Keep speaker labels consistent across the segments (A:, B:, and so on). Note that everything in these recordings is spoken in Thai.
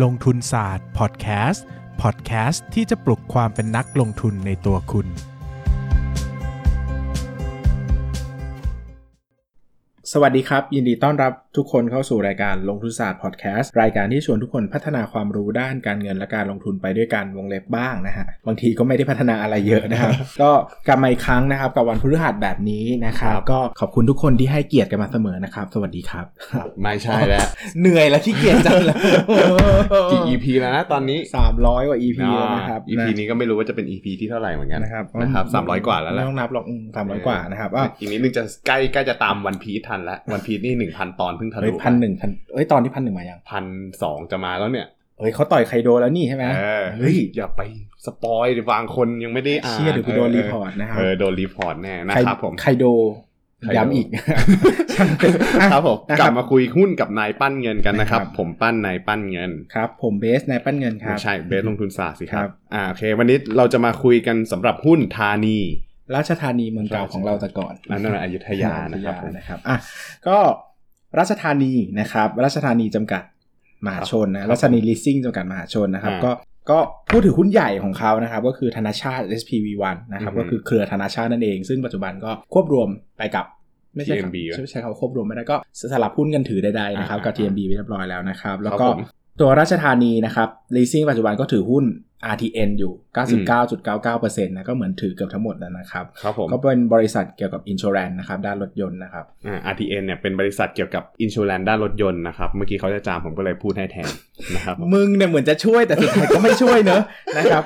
A: ลงทุนศาสตร์พอดแคสต์พอดแคสต์ที่จะปลุกความเป็นนักลงทุนในตัวคุณ
B: สวัสดีครับ ยินดีต้อนรับ ทุกคนเข้าสู่รายการลงทุนศาสตร์พอดแคสต์รายการที่ชวนทุกคนพัฒนาความรู้ด้านการเงินและการลงทุนไปด้วยกันวงเล็บบ้างนะฮะบางทีก็ไม่ได้พัฒนาอะไรเยอะนะครับ ก็กลับมาอีกครั้งนะครับ กับวันพฤหัสแบบนี้นะครับ ก็ขอบคุณทุกคนที่ให้เกียรติกันมาเสมอนะครับ สวัสดีครับ
C: ไม่ใช่แล้ว
B: เหนื่อยแล้วขี้เกียจจังเลย
C: กี่ EP แล้วนะตอนนี้
B: สามร้อยกว่า EP แล้วนะครับ
C: อ่า EP นี้ก็ไม่รู้ว่าจะเป็น EP ที่เท่าไหร่เหมือนกัน
B: นะครับ
C: นะครับสามร้อยกว่าแล้วแห
B: ไม่
C: ละ
B: ต้องนับหรอกสามร้อยกว่านะครับอะ
C: อีกนิดนึงจะใกล้ใกล้จะตาม One Piece ทันแล้ว One Piece นี่หนึ่งพันตอนเพิ่งทะ
B: เฮ้ย
C: ลุ
B: พันหนึ่งพันเอ้ยตอนที่พันหนึ่งมายัง
C: พันสองจะมาแล้วเนี่ย
B: เฮ้ยเขาต่อยไคโดแล้วนี่ใช่ไหม
C: เออ
B: เฮ้ย
C: อย่าไป spoil เดี๋ยวบางคนยังไม่ได้อ่าน
B: เชี่ยเดี๋ยวกูโดน report นะครับ
C: เออโดน report แน่นะครับผม
B: ไคโด
C: ไคโด
B: ย้ำอีก
C: ครับผม
B: นะ
C: กลับมาคุยหุ้นกับนายปั้นเงินกันนะครับ
B: นะครับ
C: ผมปั้นนายปั้นเงิน
B: ครับ ผมเบสนายปั้นเงินครับ
C: ไม่ใช่เบสลงทุนศาสตร์สิค
B: ครั
C: รับบอ่าโอเค วันนี้เราจะมาคุยกันสำหรับหุ้นธานี
B: ราชธานีเมืองเก่าของเราแต่ก่อน
C: อันนั้นนะอยุธยานะครับผม
B: นะครับอะก็ ราชธานีนะครับ ราชธานีจำกัดมหาชน
C: ครั
B: นะ
C: บ
B: ราชธานีลิสซิ่งจำกัดมหาชนนะครับ
C: อ่า
B: ก็ก็ผู้ถือหุ้นใหญ่ของเขานะครับ ก็คือธนาชาติ SPV1 นะครับ
C: อือฮึ
B: ก็คือเครือธนาชาตินั่นเอง ซึ่งปัจจุบันก็ควบรวมไปกับไม่ใช่ครับ
C: TMB วะ
B: ใช่ใช้คำว่าควบรวมไม่ได้ก็สลับหุ้นกันถือใดๆนะครับกับ
C: อ่า
B: TMB ไปเรียบร้อยแล้วนะครับ แล้ว
C: ครับ
B: ก็
C: ผม
B: ตัวราชธานีนะครับ leasing ปัจจุบันก็ถือหุ้น RTN อยู่ 99.99%นะก็เหมือนถือเกือบทั้งหมดแล้วนะครับ
C: ครับผม
B: ก็เป็นบริษัทเกี่ยวกับ insurance นะครับด้านรถยนต์นะครับ
C: อ่า RTN เนี่ยเป็นบริษัทเกี่ยวกับอินชูแลนด้านรถยนต์นะครับเมื่อกี้เขาจะจามผมก็เลยพูดให้แทนนะครับผม
B: มึงเนี่ยเหมือนจะช่วยแต่สุดท้ายก็ไม่ช่วยเนอะนะครับ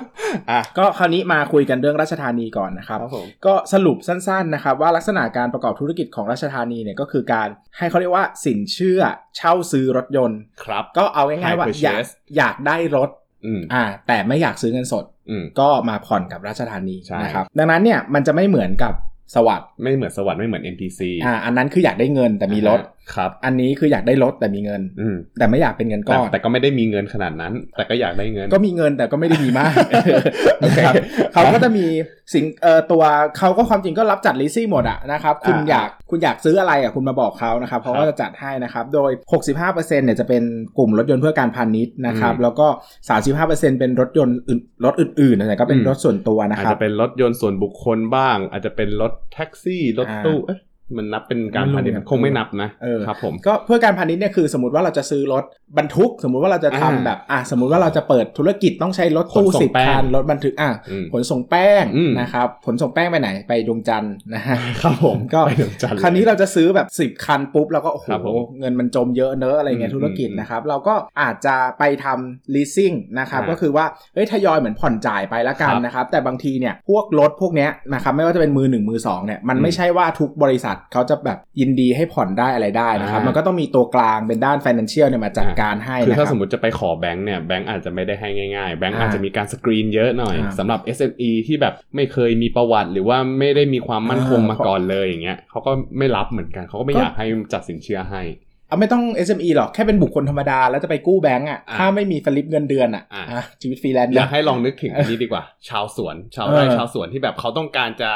C: อะ
B: ก็คราวนี้มาคุยกันเรื่องราชธานีก่อนนะครับ
C: ครับผม
B: ก็สรุปสั้นๆนะครับว่าลักษณะการประกอบธุรกิจของราชธานีเนี่ยก็คือการให้เขาเรียกว่าสินเชื่อเช่าซื้อรถยนต์
C: ครับ
B: ก็เอาง่ายๆว่า
C: High
B: อยาก
C: purchase
B: อยากได้รถ
C: อืม
B: อ่า แต่ไม่อยากซื้อเงินสด
C: อืม
B: ก็มาผ่อนกับราชธานี
C: ใช่
B: นะครับ ดังนั้นเนี่ยมันจะไม่เหมือนกับสวัสด์
C: ไม่เหมือนสวัสด์ไม่เหมือน NPC
B: อ่าอันนั้นคืออยากได้เงินแต่มีรถ
C: ครับ
B: อันนี้คืออยากได้รถแต่มีเงิน
C: อืม
B: แต่ไม่อยากเป็นเงิน
C: แต่
B: ก้อน
C: แต่ก็ไม่ได้มีเงินขนาดนั้น แต่ก็อยากได้เงิน
B: ก็มีเงินแต่ก็ไม่ได้มีมาก
C: โอเค
B: นะครับเขาก็จะมีสิ่งเอ่อตัวเขาก็ความจริงก็รับจัดลิซี่หมดอะนะครับ คุณ
C: อ่า
B: อยากคุณอยากซื้ออะไรอะคุณมาบอกเขานะครับเขา
C: ครั
B: ก็
C: บ
B: จะจัดให้นะครับ โดย 65%เนี่ยจะเป็นกลุ่มรถยนต์เพื่อการพาณิชย์นะครับ
C: อืม
B: แล้วก็ 35%เป็นรถยนต์อื่นรถอื่นๆนะก็เป็น
C: อืม
B: รถส่วนตัวนะ
C: อาจ
B: ครับ
C: จะเป็นรถยนต์ส่วนบุคคลบ้าง อาจจะเป็นรถแท็กซี่รถ
B: อ่า
C: ตู้เอ๊ะ มันนับเป็นการ
B: ไม่รู้
C: พาณิชย์
B: เหมือนกัน
C: คงไม่นับนะ
B: เออ
C: ครับผม
B: ก็เพื่อการพาณิชย์เนี่ยคือสมมติว่าเราจะซื้อรถบรรทุก สมมุติว่าเราจะทำ
C: อ่า
B: แบบอะสมมุติว่าเราจะเปิดธุรกิจต้องใช้รถตู้
C: ขนส่ง
B: สิบ
C: แป้ง
B: คันรถบรรทุกอะ
C: อืม
B: ขนส่งแป้ง
C: อืม
B: นะครับขนส่งแป้งไปไหนไปดวงจันทร์นะฮะ
C: ครับผม
B: ก็
C: ไปถึงจันทร์
B: คราวนี้เราจะซื้อแบบ10คันปุ๊บเราก็โอ้โห
C: ครับผม
B: เงินมันจมเยอะเนอะอะไรเงี้ย
C: อืม
B: ธุรกิจ
C: อืม
B: นะครับเราก็อาจจะไปทำ leasing นะครับ
C: อ่า
B: ก็คือว่าเฮ้ยทยอยเหมือนผ่อนจ่ายไปละกัน
C: ครับ
B: นะครับแต่บางทีเนี่ยพวกรถพวกเนี้ยนะครับไม่ว่าจะเป็นมือหนึ่งมือสองเนี่ยมัน
C: อืม
B: ไม่ใช่ว่าทุกบริษัทเขาจะแบบยินดีให้ผ่อนได้อะไรได้นะครับ
C: อ่ามั
B: มันก็ต้องมีตัวกลางเป็นด้าน financial เนี่ยมาจัดการให้
C: คือ
B: นะค
C: ถ้า
B: รับ
C: สมมติจะไปขอแบงค์เนี่ยแบงค์อาจจะไม่ได้ให้ง่ายๆ แบงค์
B: อ่า
C: อาจจะมีการสกรีนเยอะหน่อย
B: อ่า
C: สำหรับ SME ที่แบบไม่เคยมีประวัติหรือว่าไม่ได้มีความมั่นคง
B: อ่าม
C: มาก่อนเลยอย่างเงี้ยเขาก็ไม่รับเหมือนกันเขาก็ไม่
B: ก็
C: อยากให้จัดสินเชื่อให้
B: เอาไม่ต้อง SME หรอกแค่เป็นบุคคลธรรมดา แล้วจะไปกู้แบงก์อะ
C: อ่า
B: ถ้าไม่มีสลิปเงินเดือนอะ
C: อ่า
B: อะชีวิตฟรีแลนซ์
C: อยากให้ลองนึกถึงอันนี้ดีกว่า ชาวสวน ชาวไร่
B: เออ
C: ชาวสวนที่แบบเขาต้องการจะ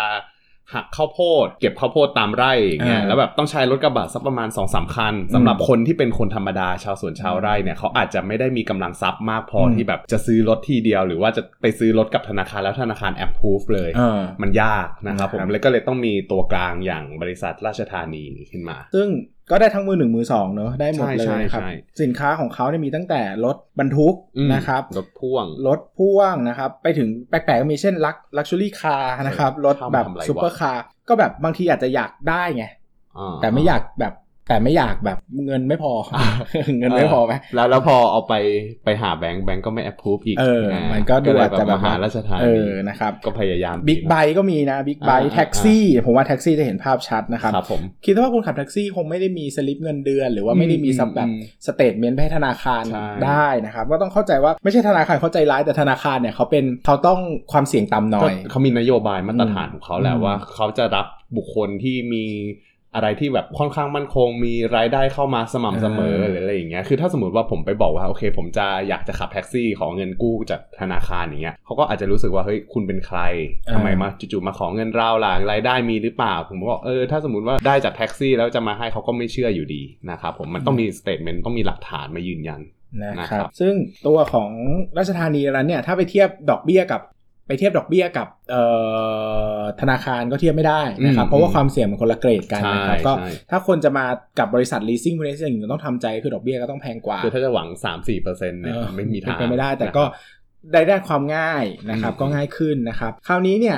C: หักข้าวโพด เก็บข้าวโพดตามไร่อย่างเงี้ย
B: เออ
C: แล้วแบบต้องใช้รถกระบะสักประมาณสองสามคันสำหรับคนที่เป็นคนธรรมดาชาวสวนชาวไร่เนี่ยเขาอาจจะไม่ได้มีกำลังทรัพย์มากพออ
B: ม
C: ที่แบบจะซื้อรถที่เดียว หรือว่าจะไปซื้อรถกับธนาคารแล้วธนาคารแอปพูฟเลย
B: เออ
C: มันยากนะครับผม
B: ครับ
C: เลยก็เลยต้องมีตัวกลางอย่างบริษัทราชธานีขึ้นมา
B: ซึ่ง ก็ได้ทั้งมือหนึ่งมือสองเนอะได้หมดเลย
C: ใช่
B: นะครับ
C: ใช่
B: สินค้าของเขาเนี่ยมีตั้งแต่รถบรรทุก
C: อืม
B: นะครับ
C: รถพ่วง
B: รถพ่วงนะครับ ไปถึงแปลกๆก็มีเช่นลักลัก luxury car นะครับ รถแบบ
C: ทำอะไรวะ
B: ซูเปอร์คาร์ก็แบบบางทีอาจจะอยากได้ไง
C: อ่า
B: แต่ไม่อยากแบบ แต่ไม่อยากแบบเงินไม่พอ เงินไม่พอไหม
C: แล้วแล้วพอเอาไปไปหาแบงค์แบงค์ก็ไม่แอปพูฟอีก
B: เออามันก็ดู
C: เลย
B: อาจจะแบบ
C: มาหาราชธานี
B: เออนะครับ
C: ก็พยายาม
B: bigbike ก็มีนะ bigbike
C: อ่า
B: แท็กซี่ผมว่าแท็กซี่จะเห็นภาพชัดนะครับ
C: ครับผม
B: คิดว่าคุณขับแท็กซี่คงไม่ได้มีสลิปเงินเดือน หรือว่าไม่ได้มี
C: อืม
B: สับแบบ
C: อืม
B: statement ให้ธนาคาร
C: ใช่
B: ได้นะครับก็ต้องเข้าใจว่าไม่ใช่ธนาคารเข้าใจร้ายแต่ธนาคารเนี่ยเขาเป็นเขาต้องความเสี่ยงต่ำหน่
C: ก็
B: อย
C: เขามีนโยบายมาตรฐานของเขาแหละ
B: อืม
C: ว่าเขาจะรับบุคคลที่มี อะไรที่แบบค่อนข้างมั่นคง มีรายได้เข้ามาสม่ำเสมอ
B: เออ
C: หรืออะไรอย่างเงี้ยคือถ้าสมมติว่าผมไปบอกว่าโอเค ผมจะอยากจะขับแท็กซี่ขอเงินกู้จากธนาคารอย่างเงี้ยเขาก็อาจจะรู้สึกว่าเฮ้ยคุณเป็นใครทำไมมาจู่ๆมาขอเงินเราล่ะรายได้มีหรือเปล่า ผมบอกเออถ้าสมมติว่าได้จากแท็กซี่แล้วจะมาให้เขาก็ไม่เชื่ออยู่ดีนะครับผมมันต้องมี statement ต้องมีหลักฐานมายืนยัน
B: นะค
C: ครั
B: บซึ่งตัวของราชธานีนั้นเนี่ย ถ้าไปเทียบดอกเบี้ยกับ ไปเทียบดอกเบี้ยกับเอ่อธนาคารก็เทียบไม่ได้นะครับ
C: อืม
B: เพราะว่าความเสี่ยงมันคนละเกรดกันนะครับ
C: ใช่
B: ก็
C: ใช่
B: ถ้าคนจะมากับบริษัท leasing บริษัทหนึ่งต้องทำใจคือดอกเบี้ยก็ต้องแพงกว่า
C: คือถ้าจะหวัง 3-4%เนี่ย
B: เออ
C: ไม่มีทาง
B: เป็นไปไม่ได้แต่ก็ได้ได้ความง่ายนะครับ
C: อืม
B: ก็ง่ายขึ้นนะครับคราวนี้เนี่ย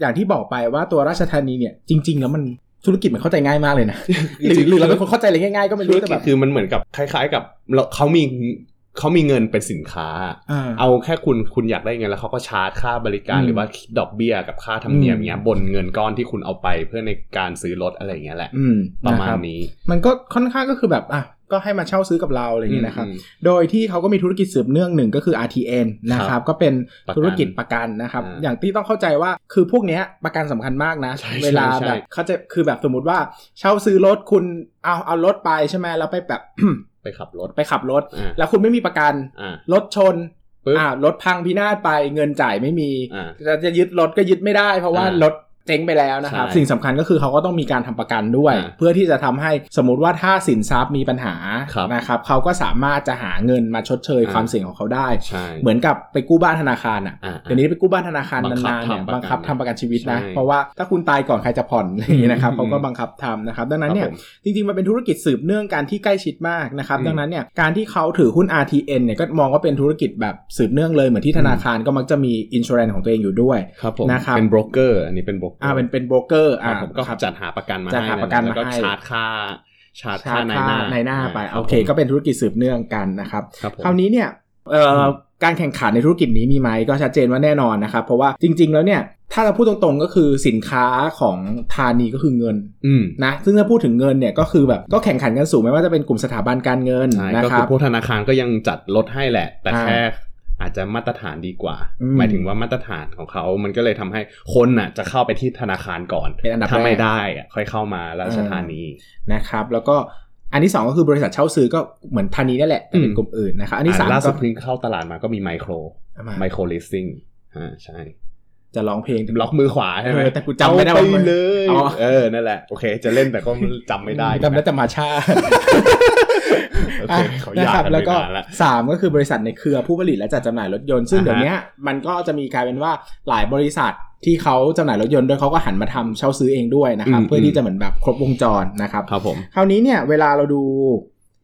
B: อย่างที่บอกไปว่าตัวราชธานีเนี่ยจริง ๆ แล้วมันธุรกิจมันเข้าใจง่ายมากเลยนะหรือหรือเราเป็นคนเข้าใจอะไรง่ายๆก็ไม่
C: ธุ
B: รู้
C: ร
B: แต่
C: กิ
B: แบ
C: จ
B: บ
C: คือมันเหมือนกับคล้าย ๆ กับเราเขามี เขามีเงินเป็นสินค้า
B: อ่า
C: เอาแค่คุณคุณอยากได้เงินแล้วเขาก็ชาร์จค่าบริการ
B: อืม
C: หรือว่าคิดดอกเบี้ยกับค่าธรรมเนียม
B: อืม
C: เงี้ยบนเงินก้อนที่คุณเอาไปเพื่อในการซื้อรถอะไรอย่างเงี้ยแหละ
B: อืม
C: ประมาณ
B: คบ
C: นี้
B: มันก็ค่อนข้างก็คือแบบอะก็ให้มาเช่าซื้อกับเราอะไรอย่างเงี้ยนะครับ
C: อืม
B: โดยที่เขาก็มีธุรกิจสืบเนื่องหนึ่งก็คือ RTN นะค
C: ครั
B: รับ
C: บ
B: ก็เป็น
C: ประกัน
B: ธุรกิจประกันนะครับ
C: อ่า
B: อย่างที่ต้องเข้าใจว่าคือพวกเนี้ยประกันสำคัญมากนะ
C: ใช่
B: เวลา
C: ใช่
B: แบบเขาจะคือแบบสมมติว่าเช่าซื้อรถคุณเอาเอารถไปใช่ไหมแล้วไปแบบ
C: ไปขับรถ
B: ไปขับรถ
C: อ่า
B: แล้วคุณไม่มีประกัน
C: อ่าร
B: ถชน
C: ปึ๊บ
B: อ่ารถพังพินาศไปเงินจ่ายไม่มี
C: อ่า
B: จะจะยึดรถก็ยึดไม่ได้ เพราะว่า
C: อ่าร
B: ถ เจ๊งไปแล้วนะครับ
C: ใช่
B: สิ่งสำคัญก็คือเขาก็ต้องมีการทำประกันด้วย
C: อ่า
B: เพื่อที่จะทำให้สมมติว่าถ้าสินทรัพย์มีปัญหา
C: ครับ
B: นะครับเขาก็สามารถจะหาเงินมาชดเชย
C: อ่า
B: ความเสี่ยงของเขาได้
C: ใช่
B: เหมือนกับไปกู้บ้านธนาคารอะ
C: อ่า
B: เดี๋ยวนี้ไปกู้บ้านธนาคาร
C: บังคับ
B: นานๆเนี่ย
C: ทำประกัน
B: บังคับทำประกันชีวิตนะ
C: ใช่
B: เพราะว่าถ้าคุณตายก่อนใครจะผ่อนอะไรอย่างนี้นะครับ
C: อืม
B: เขาก็บังคับทำนะครับ ดังนั้นเนี่ย
C: ครับผม
B: จริงๆมันเป็นธุรกิจสืบเนื่องกันที่ใกล้ชิดมากนะครับ
C: อืม
B: ดังนั้นเนี่ยการที่เขาถือหุ้น THANI เนี่ยก็มองว่าเป็นธุรกิจแบบสืบเนื่องเลยเหมือนที่ธนาคารก็มักจะมีอินช r รนของตัวเองอยู่ด้วย
C: ครับผม
B: นะครับ
C: เป็นโบรกเกอร์อันนี้เป็นโบรกเกอร์
B: อ่าเป็นเป็นโบรกเกอร์อ่าครั
C: บผมก็
B: ครับ
C: จัดหาประกันมา
B: จัด
C: ให้
B: หาประกัน
C: แล้วก็
B: มาให้
C: ชาร์จค่าชาร์จ
B: ชา
C: ค่า
B: ร์จ
C: ใน
B: ค่า
C: หน้า
B: ในหน้าไป
C: รับ
B: โอเค
C: ผม
B: ก็เป็นธุรกิจสืบเนื่องกันนะครับ
C: ครับผม
B: คราวนี้เนี่ยเอ่อการแข่งขันในธุรกิจนี้มีไหมก็ชัดเจนว่าแน่นอนนะครับเพราะว่าจริง ๆ แล้วเนี่ยถ้าเราพูดตรงๆก็คือสินค้าของธานีก็คือเงิน
C: อืม
B: นะซึ่งถ้าพูดถึงเงินเนี่ยก็คือแบบก็แข่งขันกันสูงไม่ว่าจะเป็นกลุ่มสถาบันการเงิน
C: ใช่
B: นะ
C: ก็
B: ค
C: คื
B: รั
C: อบพวกธนาคารก็ยังจัดลดให้แหละ แต่
B: อ่า
C: แค่ อาจจะมาตรฐานดีกว่า
B: อืม
C: หมายถึงว่ามาตรฐานของเขา มันก็เลยทำให้คนน่ะ จะเข้าไปที่ธนาคารก่อน
B: เป็นอันดับ
C: ถ้าไม่
B: แรก
C: ได้อะค่อยเข้ามาราชธานี
B: นะครับ แล้วก็อันที่สองก็คือบริษัทเช่าซื้อก็เหมือนธานีนั่นแหละแต่เป็น
C: อืม
B: กลุ่มอื่นนะครับอันที่สาม
C: อ่ล่าสุ
B: ก็
C: ดเพิ่งเข้าตลาดมาก็มีไมโคร
B: เอามา
C: ไมโครเลสซิ่งอ่าใช่
B: จะร้องเพลง
C: ล็อกมือขวาใช่ไหม
B: เออแต่กูจำไม่ได้
C: เอา
B: ว่ามัน
C: ไปเลย
B: อ๋อ
C: เออนั่นแหละโอเค จะเล่นแต่ก็จำไม่ได้
B: จำได้แต่มาชา
C: โอเคเขาอยาก
B: นะครับ
C: กัน
B: แล้ว
C: ไป
B: ก็
C: นานละ
B: สามก็คือบริษัทในเครือผู้ผลิตและจัดจำหน่ายรถยนต์ซึ่ง
C: อ่าฮะ
B: เดี๋ยวนี้มันก็จะมีกลายเป็นว่าหลายบริษัทที่เขาจำหน่ายรถยนต์ด้วยเขาก็หันมาทำเช่าซื้อเองด้วยนะครับ
C: อืม
B: เพื่อที่จะเหมือนแบบครบวงจรนะครับ
C: ครับผม
B: คราวนี้เนี่ยเวลาเราดู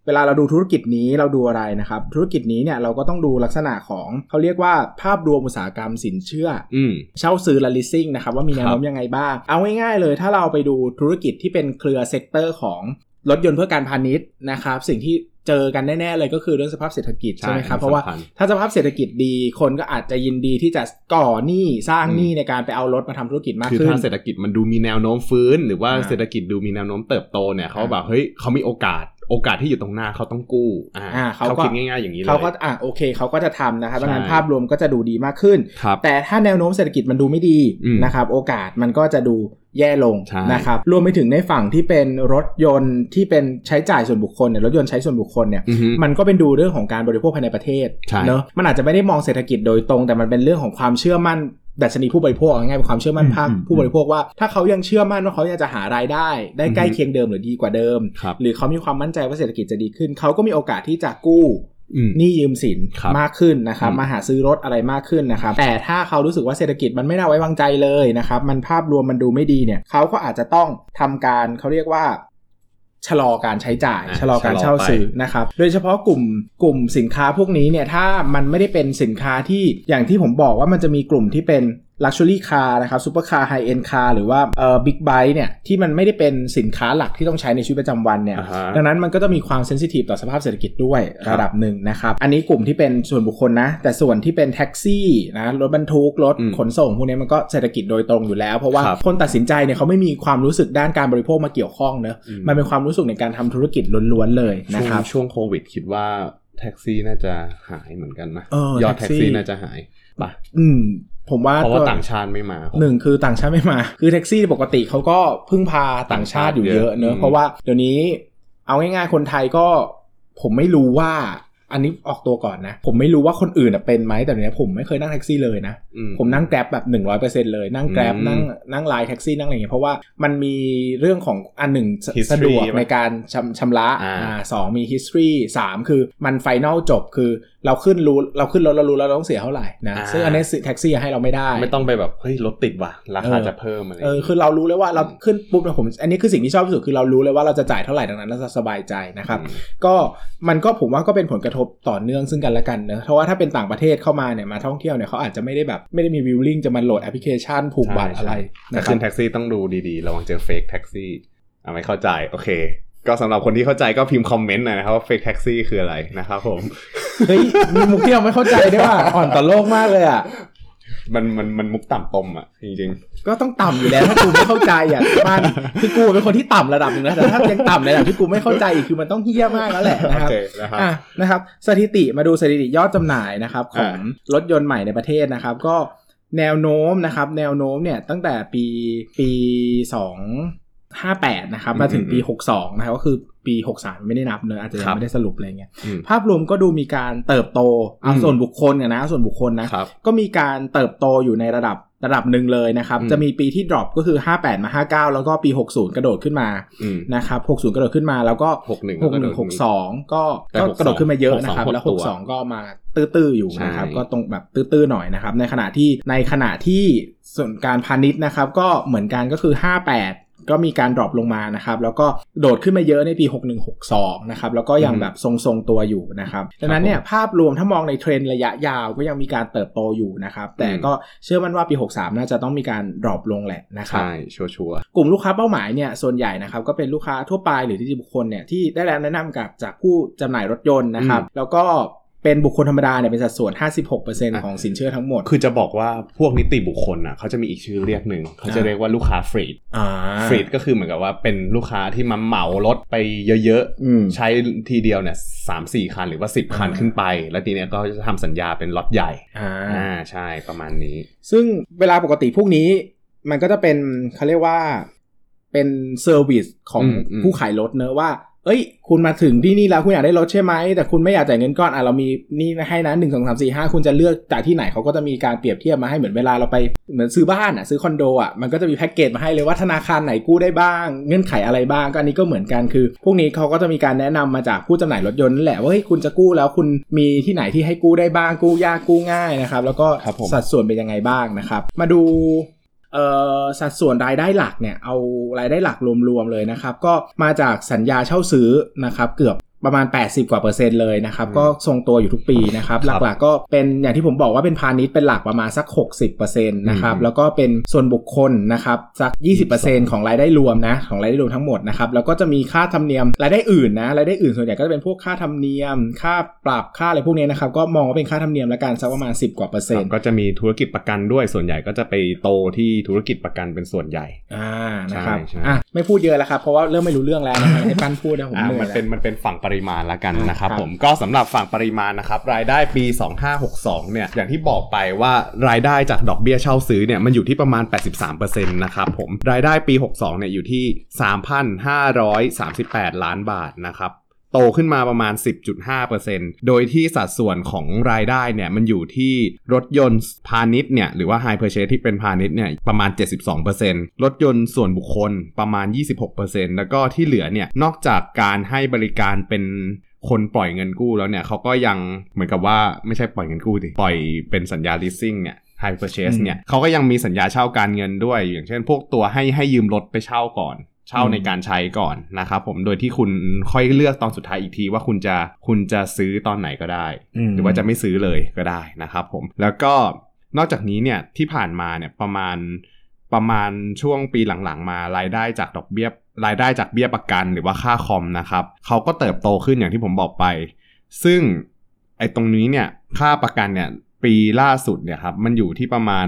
B: เวลาเราดูธุรกิจนี้เราดูอะไรนะครับ ธุรกิจนี้เนี่ยเราก็ต้องดูลักษณะของเขาเรียกว่าภาพรวมอุตสาหกรรมสินเชื่อ
C: อืม
B: เช่าซื้อและ leasing นะครับว่ามีแนวโน้มยังไงบ้าง เอาง่ายๆเลยถ้าเราไปดูธุรกิจที่เป็นเครือ sector ของ รถยนต์เพื่อการพาณิชย์นะครับ สิ่งที่เจอกันแน่ ๆ เลยก็คือเรื่องสภาพเศรษฐกิจ
C: ใช่
B: ใช่ไหมครับ
C: อันนี้
B: เพราะว่า
C: สำคัญ
B: ถ้าสภาพเศรษฐกิจดีคนก็อาจจะยินดีที่จะก่อหนี้สร้าง
C: อืม
B: หนี้ในการไปเอารถมาทำธุรกิจมาก
C: คือ
B: ขึ้น
C: ถ้าเศรษฐกิจมันดูมีแนวโน้มฟื้น หรือว่า
B: อ่า
C: เศรษฐกิจดูมีแนวโน้มเติบโตเนี่ยเขา
B: อ่า
C: แบบเฮ้ยเขามีโอกาส โอกาสที่อยู่ตรงหน้าเขาต้องกู้อ่า
B: อ่าเขา
C: เขา
B: ก็
C: คิดง่ายๆอย่างนี้เลย
B: เขาก็อะโอเคเขาก็จะทำนะครับ
C: ใช่
B: ดังนั้นภาพรวมก็จะดูดีมากขึ้น
C: ครับ
B: แต่ถ้าแนวโน้มเศรษฐกิจมันดูไม่ดี
C: อืม
B: นะครับโอกาสมันก็จะดูแย่ลง
C: ใช่
B: นะครับรวมไปถึงในฝั่งที่เป็นรถยนต์ที่เป็นใช้จ่ายส่วนบุคคลเนี่ยรถยนต์ใช้ส่วนบุคคลเนี่ย
C: อือฮึ
B: มันก็เป็นดูเรื่องของการบริโภคภายในประเทศ
C: ใช่
B: เนอะมันอาจจะไม่ได้มองเศรษฐกิจโดยตรง แต่มันเป็นเรื่องของความเชื่อมั่น ดัชนีผู้บริโภคเอาง่ายๆเป็นความเชื่อมั่นภาค
C: อืม
B: ผู้บริโภคว่าถ้าเขายังเชื่อมั่นว่าเขายังจะหารายได้ ได้ใกล้เคียงเดิมหรือดีกว่าเดิม
C: ครับ
B: หรือเขามีความมั่นใจว่าเศรษฐกิจจะดีขึ้น เขาก็มีโอกาสที่จะกู้
C: อืม
B: หนี้ยืมสิน
C: ครับ
B: มากขึ้นนะครับ
C: อืม
B: มาหาซื้อรถอะไรมากขึ้นนะครับแต่ถ้าเขารู้สึกว่าเศรษฐกิจมันไม่น่าไว้วางใจเลยนะครับมันภาพรวมมันดูไม่ดีเนี่ยเขาก็อาจจะต้องทำการเขาเรียกว่า ชะลอการใช้จ่าย
C: อะ
B: ชะลอการ
C: ชะลอ
B: เช่า
C: ไป
B: ซื้อนะครับ โดยเฉพาะกลุ่มกลุ่มสินค้าพวกนี้เนี่ยถ้ามันไม่ได้เป็นสินค้าที่อย่างที่ผมบอกว่ามันจะมีกลุ่มที่เป็น Luxury Car นะครับ supercar high-end car หรือว่าเอ่อ bigbike เนี่ยที่มันไม่ได้เป็นสินค้าหลักที่ต้องใช้ในชีวิตประจำวันเนี่ย
C: อ่าฮะ
B: ดังนั้นมันก็จะมีความ sensitive ต่อสภาพเศรษฐกิจด้วย
C: ครับ
B: ระดับหนึ่งนะครับ อันนี้กลุ่มที่เป็นส่วนบุคคลนะ แต่ส่วนที่เป็นแท็กซี่นะรถบรรทุกรถ
C: อืม
B: ขนส่งพวกนี้มันก็เศรษฐกิจโดยตรงอยู่แล้ว เพราะว่า
C: ครับ
B: คนตัดสินใจเนี่ยเขาไม่มีความรู้สึกด้านการบริโภคมาเกี่ยวข้องเนอะ
C: อืม
B: มันเป็นความรู้สึกในการทำธุรกิจล้วนๆเลย
C: ช่
B: นะ
C: วง
B: ครับ
C: ช่วงช่วงโควิด คิดว่าแท็กซี่น่าจะหายเหมือนกันนะ
B: เออย
C: อด
B: แท็
C: แท็
B: กซี่
C: น่าจะหายปะ
B: อืม ผมว่า
C: เพราะว่า
B: ก็
C: ต่างชาติไม่มา
B: หนึ่งคือต่างชาติไม่มา คือแท็กซี่ปกติเขาก็พึ่งพาต่างชาติอยู่เยอะเนอะ
C: อืม
B: เพราะว่าเดี๋ยวนี้เอาง่ายๆคนไทยก็ผมไม่รู้ว่าอันนี้ออกตัวก่อนนะ ผมไม่รู้ว่าคนอื่นอะเป็นไหมแต่เนี้ยผมไม่เคยนั่งแท็กซี่เลยนะ
C: อืม
B: ผมนั่ง Grab แบบ100%เลยนั่ง Grab
C: อืม
B: นั่งนั่งไลน์แท็กซี่นั่งอะไรอย่างเงี้ยเพราะว่ามันมีเรื่องของอันหนึ่งส
C: History
B: สะดวก
C: ใช่ไหม
B: ในการชำชำระ
C: อ่า
B: อ่าสองมี history สามคือมันไฟน a ลจบคือเราขึ้นรู้เราขึ้นรถเรารู้แล้วเราต้องเสียเท่าไหร่นะซึ่งอันนี้แท็กซี่ให้เราไม่ได้
C: ไม่ต้องไปแบบเฮ้ยรถติดว่ะราคา
B: เออ
C: จะเพิ่มอะไร
B: เออคือเรารู้เลยว่าเราขึ้นปุ๊บเนี่ยผม อันนี้คือสิ่งที่ชอบที่สุดคือเรารู้เลยว่าเราจะจ่ายเท่าไหร่ดังนั้นเราจะสบายใจนะครับ
C: อืม
B: ก็มันก็ผมว่าก็เป็นผลกระทบต่อเนื่องซึ่งกันและกันเนอะเพราะว่าถ้าเป็นต่างประเทศเข้ามาเนี่ยมาท่องเที่ยวเนี่ยเขาอาจจะไม่ได้แบบไม่ได้มีวิลลิ่งจะมาโหลดแอปพลิเคชันผูกบัตรอะไร
C: แต่
B: นะครั
C: ขึ้
B: บ
C: นแท็กซี่ต้องดูดีๆระวังเจอเฟกแท็กซี่อะไม่เข้าใจโอเค ก็สำหรับคนที่เข้าใจก็พิมพ์คอมเมนต์หน่อยนะครับว่าเฟกแท็กซี่คืออะไรนะครับผม
B: เฮ้ยมีมุกที่เราไม่เข้าใจด้วยว่าอ่อนต่อโลกมากเลยอะ
C: มันมันมันมุกต่ำตมอะจริง
B: ก็ต้องต่ำอยู่แล้วถ้ากูไม่เข้าใจอะมันคือกูเป็นคนที่ต่ำระดับหนึ่งนะแต่ถ้ายังต่ำในระดับที่กูไม่เข้าใจอีกคือมันต้องเฮี้ยมากแล้วแหละ
C: ๆโอ
B: นะครับ
C: เคนะครับ
B: อะนะครับ สถิติมาดูสถิติยอดจำหน่ายนะครับ ของ
C: อ่
B: รถยนต์ใหม่ในประเทศนะครับ ก็แนวโน้มนะครับ แนวโน้มเนี่ยตั้งแต่ปีปีสอง ห้าแปดนะครับ มาถึงปีหกสองนะครับก็คือปีหกสามไม่ได้นับเนอะอาจจะยังไม่ได้สรุปอะไรเงี้ย
C: อืม
B: ภาพรวมก็ดูมีการเติบโตเอา
C: อืม
B: ส่วนบุคคลเนี่ยนะ ส่วนบุคคลนะครับก็มีการเติบโตอยู่ในระดับระดับหนึ่งเลยนะครับ
C: อืม
B: จะมีปีที่ดรอปก็คือ 58 มา 59 แล้วก็ปี 60 กระโดดขึ้นมา
C: อืม
B: นะครับ 60 กระโดดขึ้นมาแล้วก็
C: 61
B: 61 62ก็
C: แต่
B: ก็
C: 62
B: กระโดดขึ้นมาเยอะนะครับ
C: 62
B: แล้ว
C: หดตัว
B: 62 ก็มาตื้อๆอยู่นะครับ
C: ใช่
B: ก็ตรงแบบตื้อๆหน่อยนะครับ ในขณะที่ในขณะที่ส่วนการพาณิชย์นะครับ ก็เหมือนกันก็คือ 58 ก็มีการ drop ลงมานะครับ แล้วก็โดดขึ้นมาเยอะในปี 6162 นะครับ แล้วก็ยังแบบทรงๆตัวอยู่นะครับ ดังนั้นเนี่ยภาพรวมถ้ามองในเทรนด์ระยะยาวก็ยังมีการเติบโตอยู่นะครับ แต่ก็เชื่อมั่นว่าปี 63 น่าจะต้องมีการ drop ลงแหละนะครับ
C: ใช่ ชัวร์
B: กลุ่มลูกค้าเป้าหมายเนี่ยส่วนใหญ่นะครับก็เป็นลูกค้าทั่วไปหรือนิติบุคคลเนี่ยที่ได้รับแนะนำกับจากผู้จำหน่ายรถยนต์นะครับ แล้วก็ เป็นบุคคลธรรมดาเนี่ยเป็นสัดส่วน 56%ของสินเชื่อทั้งหมด
C: ๆคือจะบอกว่าพวกนิติบุคคลอะเขาจะมีอีกชื่อเรียกหนึ่งเขาจะ
B: อ่า
C: เรียกว่าลูกค้า fleet
B: อ่า
C: fleet ก็คือเหมือนกับว่าเป็นลูกค้าที่มาเหมารถไปเยอะ
B: อืม
C: ๆใช้ทีเดียวเนี่ยสามสี่คันหรือว่าสิบคัน
B: อ่า
C: ขึ้นไป แล้วทีเนี้ยก็จะทำสัญญาเป็นล็อตใหญ่
B: อ่า
C: อ่าใช่ประมาณนี้
B: ซึ่งเวลาปกติพวกนี้มันก็จะเป็นเขาเรียกว่าเป็น service ของ
C: อืมอืม
B: ผู้ขายรถเนอะว่า เอ้ย คุณมาถึงที่นี่แล้วคุณอยากได้รถใช่ไหมแต่คุณไม่อยากจ่ายเงินก้อนอะเรามีนี่ให้นะหนึ่งสองสามสี่ห้าคุณจะเลือกจากที่ไหนเขาก็จะมีการเปรียบเทียบมาให้เหมือนเวลาเราไปเหมือนซื้อบ้านอะซื้อคอนโดอะมันก็จะมีแพ็กเกจมาให้เลยว่าธนาคารไหนกู้ได้บ้าง เงื่อนไขอะไรบ้างก็อันนี้ก็เหมือนกันคือ พวกนี้เขาก็จะมีการแนะนำมาจากผู้จำหน่ายรถยนต์นั่นแหละว่าเฮ้ยคุณจะกู้แล้วคุณมีที่ไหนที่ให้กู้ได้บ้างกู้ยากกู้ง่ายนะครับแล้วก็
C: ครับผม
B: สัดส่วนเป็นยังไงบ้างนะครับมาดูเอ่อ สัดส่วนรายได้หลักเนี่ยเอารายได้หลักรวมๆเลยนะครับ ก็มาจากสัญญาเช่าซื้อนะครับเกือบ ประมาณ 80 กว่าเปอร์เซ็นต์เลยนะครับ
C: อืม
B: ก็ทรงตัวอยู่ทุกปีนะครับ
C: ครับ
B: หลักๆก็เป็นอย่างที่ผมบอกว่าเป็นพาณิชย์เป็นหลักประมาณสัก 60%นะครับ
C: อืม
B: แล้วก็เป็นส่วนบุคคลนะครับ สัก 20%ของรายได้รวมนะ ของรายได้รวมทั้งหมดนะครับ แล้วก็จะมีค่าธรรมเนียมรายได้อื่นนะรายได้อื่นส่วนใหญ่ก็จะเป็นพวกค่าธรรมเนียม ค่าปรับค่าอะไรพวกนี้นะครับก็มองว่าเป็นค่าธรรมเนียมละกันสักประมาณ 10 กว่าเปอร์เซ็นต์
C: ก็จะมีธุรกิจประกันด้วยส่วนใหญ่ก็จะไปโตที่ธุรกิจประกันเป็นส่วนใหญ่
B: อ่านะครับ
C: ใช่ใช่
B: อะไม่พูดเยอะแล้วครับเพราะว่าเริ่มไม่รู้เรื่องแล้วนะครับให้ปั้นพูดนะผม
C: อ่า
B: เหนื่อย
C: มันเป็น
B: แล้ว
C: มันเป็นฝั่งปริมาณละกัน
B: อ่า
C: นะครับ
B: ครับ
C: ผมก็สำหรับฝั่งปริมาณนะครับรายได้ปี 2562เนี่ยอย่างที่บอกไปว่ารายได้จากดอกเบี้ยเช่าซื้อเนี่ยมันอยู่ที่ประมาณ 83%นะครับผมรายได้ปี 62เนี่ยอยู่ที่ 3,538 ล้านบาทนะครับ โตขึ้นมาประมาณ 10.5%โดยที่สัดส่วนของรายได้เนี่ยมันอยู่ที่รถยนต์พาณิชย์เนี่ยหรือว่า High Purchase ที่เป็นพาณิชย์เนี่ยประมาณ 72%รถยนต์ส่วนบุคคลประมาณ 26%แล้วก็ที่เหลือเนี่ยนอกจากการให้บริการเป็นคนปล่อยเงินกู้แล้วเนี่ยเขาก็ยังเหมือนกับว่าไม่ใช่ปล่อยเงินกู้ดิปล่อยเป็นสัญญา leasing เนี่ย High Purchase เนี่ยเขาก็ยังมีสัญญาเช่าการเงินด้วย อย่างเช่นพวกตัวให้ให้ยืมรถไปเช่าก่อน เช่า
B: อืม
C: ในการใช้ก่อนนะครับผมโดยที่คุณค่อยเลือกตอนสุดท้ายอีกทีว่าคุณจะคุณจะซื้อตอนไหนก็ได้ หรือว่าจะไม่ซื้อเลยก็ได้นะครับผมแล้วก็นอกจากนี้เนี่ยที่ผ่านมาเนี่ยประมาณประมาณช่วงปีหลังๆ มารายได้จากดอกเบี้ยรายได้จากเบี้ยประกันหรือว่าค่าคอมนะครับเขาก็เติบโตขึ้นอย่างที่ผมบอกไป ซึ่งไอ้ตรงนี้เนี่ยค่าประกันเนี่ยปีล่าสุดเนี่ยครับมันอยู่ที่ประมาณ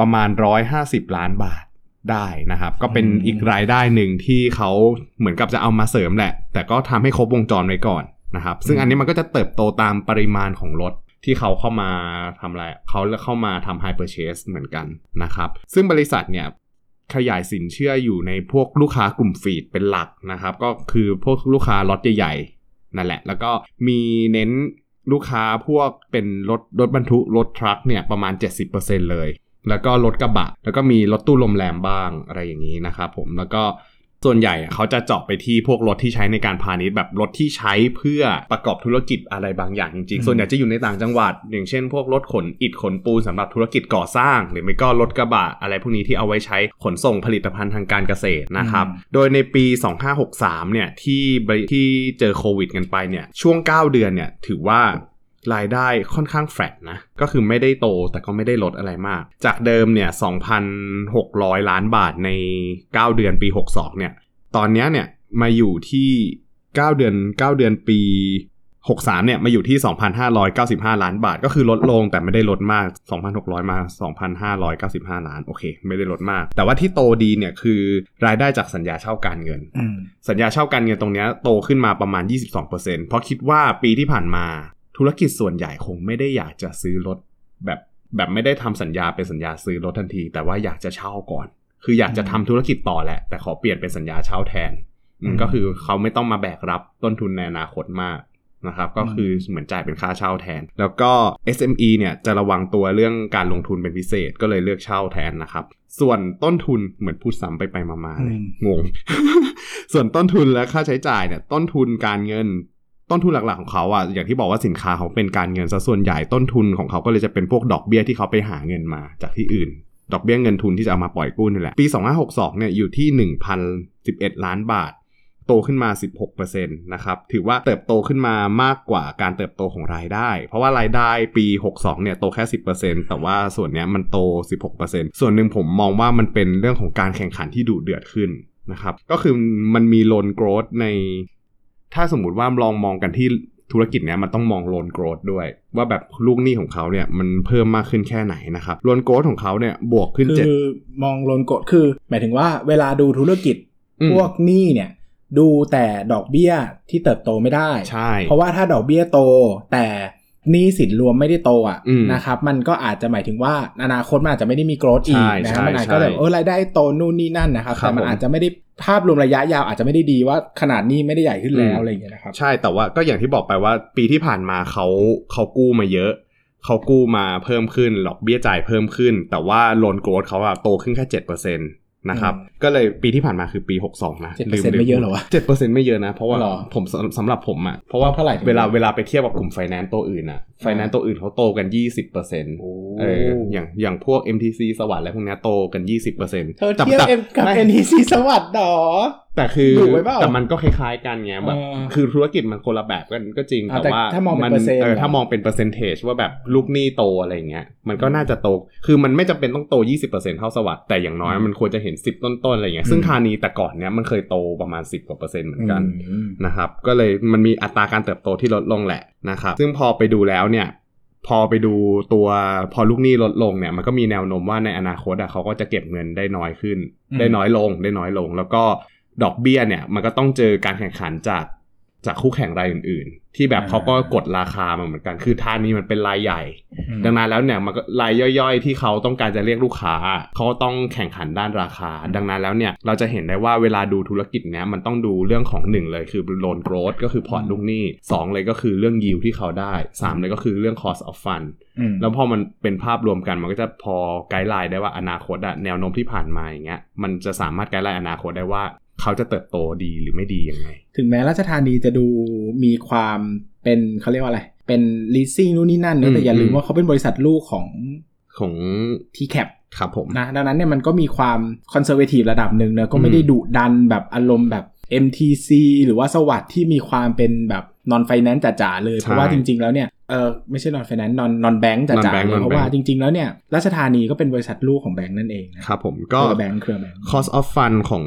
C: ประมาณ 150 ล้านบาท ได้นะครับ ก็เป็น
B: อืม
C: อีกรายได้หนึ่งที่เขาเหมือนกับจะเอามาเสริมแหละ แต่ก็ทำให้ครบวงจรไว้ก่อนนะครับ ซึ่งอันนี้มันก็จะเติบโตตามปริมาณของรถที่เขาเข้ามาทำอะไรเขาเข้ามาทำ high purchase เหมือนกันนะครับ ซึ่งบริษัทเนี่ยขยายสินเชื่ออยู่ในพวกลูกค้ากลุ่มฟีดเป็นหลักนะครับ ก็คือพวกลูกค้าล็อตใหญ่ๆนั่นแหละ แล้วก็มีเน้นลูกค้าพวกเป็นรถรถบรรทุกรถทรัคเนี่ยประมาณ 70%เลย แล้วก็รถกระบะ แล้วก็มีรถตู้ลมแรงบ้างอะไรอย่างนี้นะครับผมแล้วก็ส่วนใหญ่อะเขาจะเจาะไปที่พวกรถที่ใช้ในการพาณิชย์แบบรถที่ใช้เพื่อประกอบธุรกิจอะไรบางอย่างจริงๆ ส่วนใหญ่จะอยู่ในต่างจังหวัด อย่างเช่น พวกรถขนอิฐขนปูนสำหรับธุรกิจก่อสร้าง หรือไม่ก็รถกระบะอะไรพวกนี้ที่เอาไว้ใช้ขนส่งผลิตภัณฑ์ทางการเกษตรนะครับ โดยในปี 2563เนี่ยที่บริที่เจอโควิด กันไปเนี่ยช่วง 9 เดือนเนี่ยถือว่า รายได้ค่อนข้างแฟลตนะ ก็คือไม่ได้โตแต่ก็ไม่ได้ลดอะไรมาก จากเดิมเนี่ย 2,600 ล้านบาทใน 9 เดือนปี 62 เนี่ย ตอนเนี้ยเนี่ยมาอยู่ที่ 9 เดือน 9 เดือนปี 63 เนี่ยมาอยู่ที่ 2,595 ล้านบาท ก็คือลดลงแต่ไม่ได้ลดมาก 2,600 มา 2,595 ล้าน โอเค ไม่ได้ลดมาก แต่ว่าที่โตดีเนี่ยคือรายได้จากสัญญาเช่าการเงิน
B: อืม
C: สัญญาเช่าการเงินตรงเนี้ยโตขึ้นมาประมาณ 22%เพราะคิดว่าปีที่ผ่านมา ธุรกิจส่วนใหญ่คงไม่ได้อยากจะซื้อรถแบบแบบไม่ได้ทำสัญญาเป็นสัญญาซื้อรถทันที แต่ว่าอยากจะเช่าก่อน คืออยากจะทำธุรกิจต่อแหละ แต่ขอเปลี่ยนเป็นสัญญาเช่าแทนอืม
B: อืม
C: ก็คือเขาไม่ต้องมาแบกรับต้นทุนในอนาคตมากนะครับก็คือเหมือนจ่ายเป็นค่าเช่าแทน แล้วก็ SME เนี่ยจะระวังตัวเรื่องการลงทุนเป็นพิเศษก็เลยเลือกเช่าแทนนะครับ ส่วนต้นทุนเหมือนพูดซ้ำไปไปๆมาๆเลย
B: อืม
C: งง ส่วนต้นทุนและค่าใช้จ่ายเนี่ยต้นทุนการเงิน ต้นทุนหลักๆของเขาอะอย่างที่บอกว่าสินค้าเขาเป็นการเงินซะส่วนใหญ่ต้นทุนของเขาก็เลยจะเป็นพวกดอกเบี้ยที่เขาไปหาเงินมาจากที่อื่น ดอกเบี้ยเงินทุนที่จะเอามาปล่อยกู้นี่แหละ ปี 2562เนี่ยอยู่ที่ 1,011 ล้านบาท โตขึ้นมา 16%นะครับ ถือว่าเติบโตขึ้นมามากกว่าการเติบโตของรายได้ เพราะว่ารายได้ปี 62เนี่ยโตแค่ 10%แต่ว่าส่วนเนี้ยมันโต 16%ส่วนหนึ่งผมมองว่ามันเป็นเรื่องของการแข่งขันที่ดุเดือดขึ้นนะครับ ก็คือมันมี loan growth ใน ถ้าสมมติว่าลองมองกันที่ธุรกิจเนี้ยมันต้องมอง loan growth ด้วย ว่าแบบลูกหนี้ของเขาเนี่ยมันเพิ่มมากขึ้นแค่ไหนนะครับ loan growth ของเขาเนี่ยบวกขึ้น
B: คื
C: เจ็ด
B: อมอง loan growth คือ หมายถึงว่าเวลาดูธุรกิจ
C: อืม
B: พวกหนี้เนี่ยดูแต่ดอกเบี้ยที่เติบโตไม่ได้
C: ใช่
B: เพราะว่าถ้าดอกเบี้ยโตแต่ห นี้สินรวมไม่ได้โตอะ
C: อืม
B: นะครับ มันก็อาจจะหมายถึงว่าอนาคตมันอาจจะไม่ได้มีโกรธอีก
C: ใช่
B: นะ
C: ใช่
B: ฮะมันอาจก็แบบ
C: ใช่
B: เออรายได้โตนู่นนี่นั่นนะครับ
C: ครับ
B: แต่มัน
C: ผม
B: อาจจะไม่ได้ภาพรวมระยะยาวอาจจะไม่ได้ดีว่าขนาดหนี้ไม่ได้ใหญ่ขึ้นแล้ว
C: อืม
B: อะไรอย่างเงี้ยนะครับ
C: ใช่แต่ว่าก็อย่างที่บอกไปว่าปีที่ผ่านมาเขาเขากู้มาเยอะเขากู้มาเพิ่มขึ้นดอกเบี้ยจ่ายเพิ่มขึ้น แต่ว่าโลนโกรดเขาอะโตขึ้นแค่เจ็ดเปอร์เซ็นต์ นะครับ
B: อืม
C: ก็เลยปีที่ผ่านมาคือปี 62 นะ
B: 7%ไม่เยอะเหรอวะ
C: เจ็ดเปอร์เซ็นต์ไม่เยอะนะ เพราะว่า
B: หรอ
C: ผมสำสำหรับผมอะเพราะว่า
B: เท่าไหร่ถึง
C: เวลาเวลาไปเทียบกับกลุ่มไฟแนนซ์ตัวอื่นอะไฟแนนซ์ตัวอื่นเขาโตกัน 20เปอร์เซ็นต์
B: โอ้
C: เอออย่างอย่างพวก MTC สวัสดิ์อะไรพวกเนี้ยโตกัน 20เปอร์เซ็นต์
B: เธอเทียบเอ็มกับ MTC สวัสดิ์ดอ
C: แต่คือ
B: ดุไว้เปล่า
C: แต่มันก็คล้ายๆกันไงแบบ
B: เออ
C: คือธุรกิจมันคนละแบบกันก็จริง
B: อ่า
C: แต่ว่า
B: แต่ถ้ามองเป็นเปอร์เซ็นต์
C: เออ
B: เหรอ
C: ถ้ามองเป็น percentage ว่าแบบลูกหนี้โตอะไรเงี้ยมันก็น่าจะโต คือมันไม่จำเป็นต้องโต 20%เท่าสวัสด์แต่อย่างน้อยมันควรจะเห็น 10 ต้นๆอะไรเงี้ยซึ่งธานีแต่ก่อนเนี้ยมันเคยโตประมาณ 10กว่าเปอร์เซ็นต์เหมือนกัน
B: อืม
C: นะครับก็เลยมันมีอัตราการเติบโตที่ลดลงแหละนะครับซึ่งพอไปดูแล้วเนี่ยพอไปดูตัวพอลูกหนี้ลดลงเนี่ยมันก็มีแนวโน้มว่าในอนาคตอะเขาก็จะเก็บเงินได้น้อยขึ้น
B: อืม
C: ได้น้อยลงได้น้อยลง แล้วก็ ดอกเบี้ยเนี่ยมันก็ต้องเจอการแข่งขันจากจากคู่แข่งรายอื่น ๆ ที่แบบเขาก็กดราคามาเหมือนกันคือทานนี้มันเป็นรายใหญ่ ดังนั้นแล้วเนี่ยมันก็รายย่อยๆ ที่เขาต้องการจะเรียกลูกค้าเขาต้องแข่งขันด้านราคา ดังนั้นแล้วเนี่ยเราจะเห็นได้ว่าเวลาดูธุรกิจเนี้ยมันต้องดูเรื่องของหนึ่งเลยคือ loan growth ก็คือพอร์ตลูกหนี้สองเลยก็คือเรื่อง yield ที่เขาได้สามเลยก็คือเรื่อง cost of fund
B: อืม
C: แล้วพอมันเป็นภาพรวมกันมันก็จะพอ guideline ได้ว่าอนาคตอะแนวโน้มที่ผ่านมาอย่างเงี้ยมันจะสามารถ guideline อนาคตได้ว่า เขาจะเติบโตดีหรือไม่ดียังไง
B: ถึงแม้ราชธานีจะดูมีความเป็นเขาเรียกว่าอะไร เป็น leasing นู่นนี่นั่นเน
C: อื
B: อะ
C: ม
B: แต่อย่าลืม
C: อืม
B: ว่าเขาเป็นบริษัทลูกของ
C: ของ
B: TCAP
C: ครับผม
B: นะดังนั้นเนี่ยมันก็มีความคอนเซอร์เวทีฟระดับหนึ่งเนอะก็ไม่ได้ดุดันแบบอารมณ์แบบ MTC หรือว่าสวัสด์ที่มีความเป็นแบบ non finance จ๋าๆเลย
C: ใช่
B: เพราะว่าจริง ๆ แล้วเนี่ยเออไม่ใช่ non finance non non bank จ๋า
C: non-bank
B: ๆเลยเพราะว่า
C: non-bank
B: จริง ๆ แล้วเนี่ยราชธานีก็เป็นบริษัทลูกของแบงก์นั่นเองนะครับ
C: ผม
B: เค
C: ก็
B: รือแบงก์เครือแบงก์
C: cost of fund ของ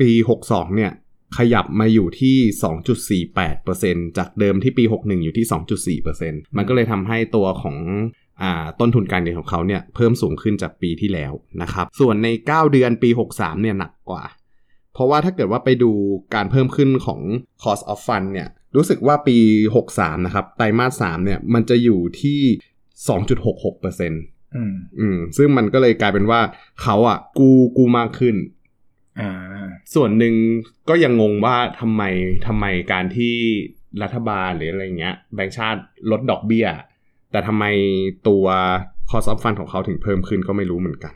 C: ปี 62 เนี่ย ขยับมาอยู่ที่ 2.48%จากเดิมที่ปี 61 อยู่ที่ 2.4%มันก็เลยทำให้ตัวของอ่าต้นทุนการเงินของเขาเนี่ยเพิ่มสูงขึ้นจากปีที่แล้วนะครับ ส่วนใน 9 เดือนปี 63 เนี่ยหนักกว่า เพราะว่าถ้าเกิดว่าไปดูการเพิ่มขึ้นของ cost of fund เนี่ยรู้สึกว่าปี 63 นะครับ ไตรมาส 3 เนี่ยมันจะอยู่ที่ 2.66%
B: อืม
C: อืมซึ่งมันก็เลยกลายเป็นว่าเขาอะ กู้กู้มากขึ้น
B: อ่า
C: ส่วนหนึ่งก็ยังงงว่าทำไมทำไมการที่รัฐบาลหรืออะไรเงี้ยแบงก์ชาติลดดอกเบี้ย แต่ทำไมตัว cost of fund ของเขาถึงเพิ่มขึ้นก็ไม่รู้เหมือนกัน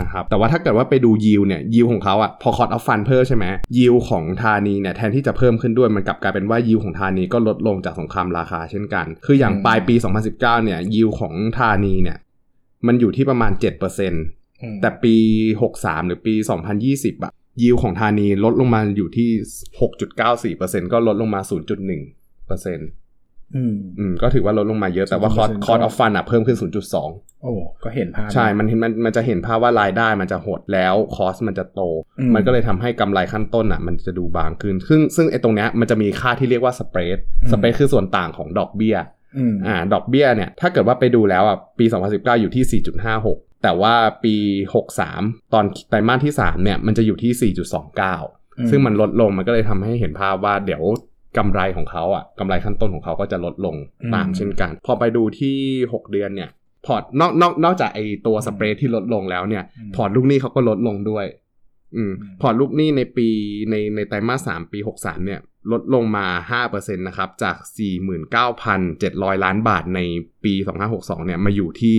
C: นะครับแต่ว่าถ้าเกิดว่าไปดูยิวเนี่ยยิวของเขาอะพอ cost of fund เพิ่มใช่ไหมยิวของธานีเนี่ยแทนที่จะเพิ่มขึ้นด้วยมันกลับกลายเป็นว่ายิวของธานีก็ลดลงจากสงครามราคาเช่นกัน คืออย่างปลายปี 2019เนี่ยยิวของธานีเนี่ยมันอยู่ที่ประมาณ7%
B: อืม
C: แต่ปี 63 หรือปี 2020อะยิวของธานีลดลงมาอยู่ที่ 6.94%ก็ลดลงมา 0.1%
B: อืม
C: อืมก็ถือว่าลดลงมาเยอะแต่ว่า cost
B: 0.1%
C: cost of fund อะเพิ่มขึ้น 0.2
B: โอ้ก็เห็นภาพ
C: ใช่ มันเห็นมันมันจะเห็นภาพว่ารายได้มันจะหดแล้ว cost มันจะโต
B: อืม
C: มันก็เลยทำให้กำไรขั้นต้นอะ มันจะดูบางขึ้น ซึ่งซึ่งไอ้ตรงเนี้ยมันจะมีค่าที่เรียกว่า spread
B: อืม
C: spread คือส่วนต่างของดอกเบี้ย
B: อืม
C: อ่าดอกเบี้ยเนี่ย ถ้าเกิดว่าไปดูแล้วอะปี 2019 อยู่ที่ 4.56 แต่ว่าปี 63 ตอนไตรมาสที่ 3 เนี่ย มันจะอยู่ที่ 4.29 ซึ่งมันลดลงมันก็เลยทำให้เห็นภาพว่าเดี๋ยวกำไรของเขาอะกำไรขั้นต้นของเขาก็จะลดลง
B: อืม
C: ตามเช่นกัน พอไปดูที่ 6 เดือนเนี่ย พอร์ตนอกนอกนอกจากไอตัว spread ที่ลดลงแล้วเนี่ย
B: อืม
C: พอร์ตลูกหนี้เขาก็ลดลงด้วยอืม
B: อืม
C: พอร์ตลูกหนี้ในปีในในไตรมาสสามปี 63 เนี่ย ลดลงมา5%นะครับ จาก 49,700 ล้านบาทในปี 2562 เนี่ย มาอยู่ที่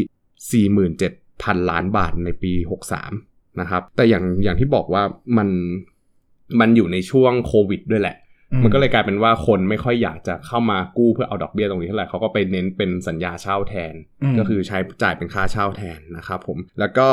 C: 47,000ล้านบาทในปี 63 นะครับ แต่อย่างอย่างที่บอกว่ามันมันอยู่ในช่วงโควิดด้วยแหละ มันก็เลยกลายเป็นว่าคนไม่ค่อยอยากจะเข้ามากู้เพื่อเอาดอกเบี้ยตรงนี้เท่าไหร่เขาก็ไปเน้นเป็นสัญญาเช่าแทน
B: ม
C: ก็คือใช้จ่ายเป็นค่าเช่าแทนนะครับผมแล้วก็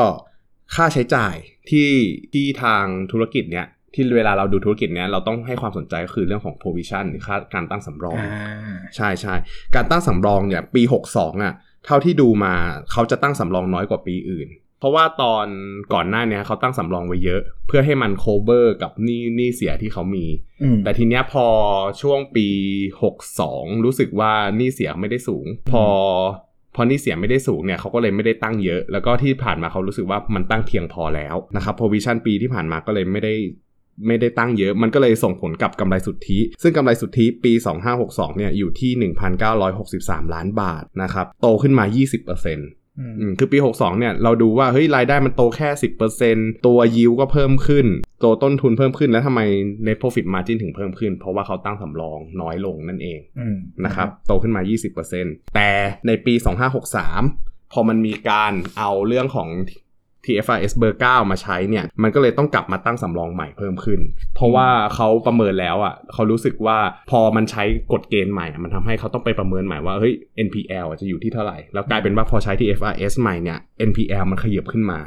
C: ค่าใช้จ่ายที่ที่ทางธุรกิจเนี้ยที่เวลาเราดูธุรกิจเนี้ยเราต้องให้ความสนใจก็คือเรื่องของ provision หรือค่าการตั้งสำรอง
B: อ่า
C: ใช่ใช่การตั้งสำรองเนี่ยปี 62อะ เท่าที่ดูมาเขาจะตั้งสำรองน้อยกว่าปีอื่น เพราะว่าตอนก่อนหน้าเนี้ยเขาตั้งสำรองไว้เยอะ เพื่อให้มัน cover กับหนี้หนี้เสียที่เขามี
B: อืม
C: แต่ทีเนี้ยพอช่วงปี 62 รู้สึกว่าหนี้เสียไม่ได้สูง พอพอหนี้เสียไม่ได้สูงเนี่ยเขาก็เลยไม่ได้ตั้งเยอะ แล้วก็ที่ผ่านมาเขารู้สึกว่ามันตั้งเพียงพอแล้วนะครับ provision ปีที่ผ่านมาก็เลยไม่ได้ ไม่ได้ตั้งเยอะ มันก็เลยส่งผลกับกำไรสุทธิ ซึ่งกำไรสุทธิปี 2562 เนี่ยอยู่ที่ 1,963 ล้านบาทนะครับ โตขึ้นมา 20%
B: อืม
C: อืมคือปี 62 เนี่ย เราดูว่า เฮ้ย รายได้มันโตแค่ 10%ตัวยิวก็เพิ่มขึ้น ตัวต้นทุนเพิ่มขึ้น แล้วทำไม net profit margin ถึงเพิ่มขึ้น เพราะว่าเขาตั้งสำรองน้อยลงนั่นเอง
B: อืม
C: นะครับ โตขึ้นมา 20%แต่ในปี 2563 พอมันมีการเอาเรื่องของ TFRS เบอร์ 9 มาใช้เนี่ย มันก็เลยต้องกลับมาตั้งสำรองใหม่เพิ่มขึ้น เพราะว่าเขาประเมินแล้วอะเขารู้สึกว่าพอมันใช้กฎเกณฑ์ใหม่อะมันทำให้เขาต้องไปประเมินใหม่ว่าเฮ้ย NPL จะอยู่ที่เท่าไหร่ แล้วกลายเป็นว่าพอใช้ TFRS ใหม่เนี่ย NPL มันขยับขึ้นมา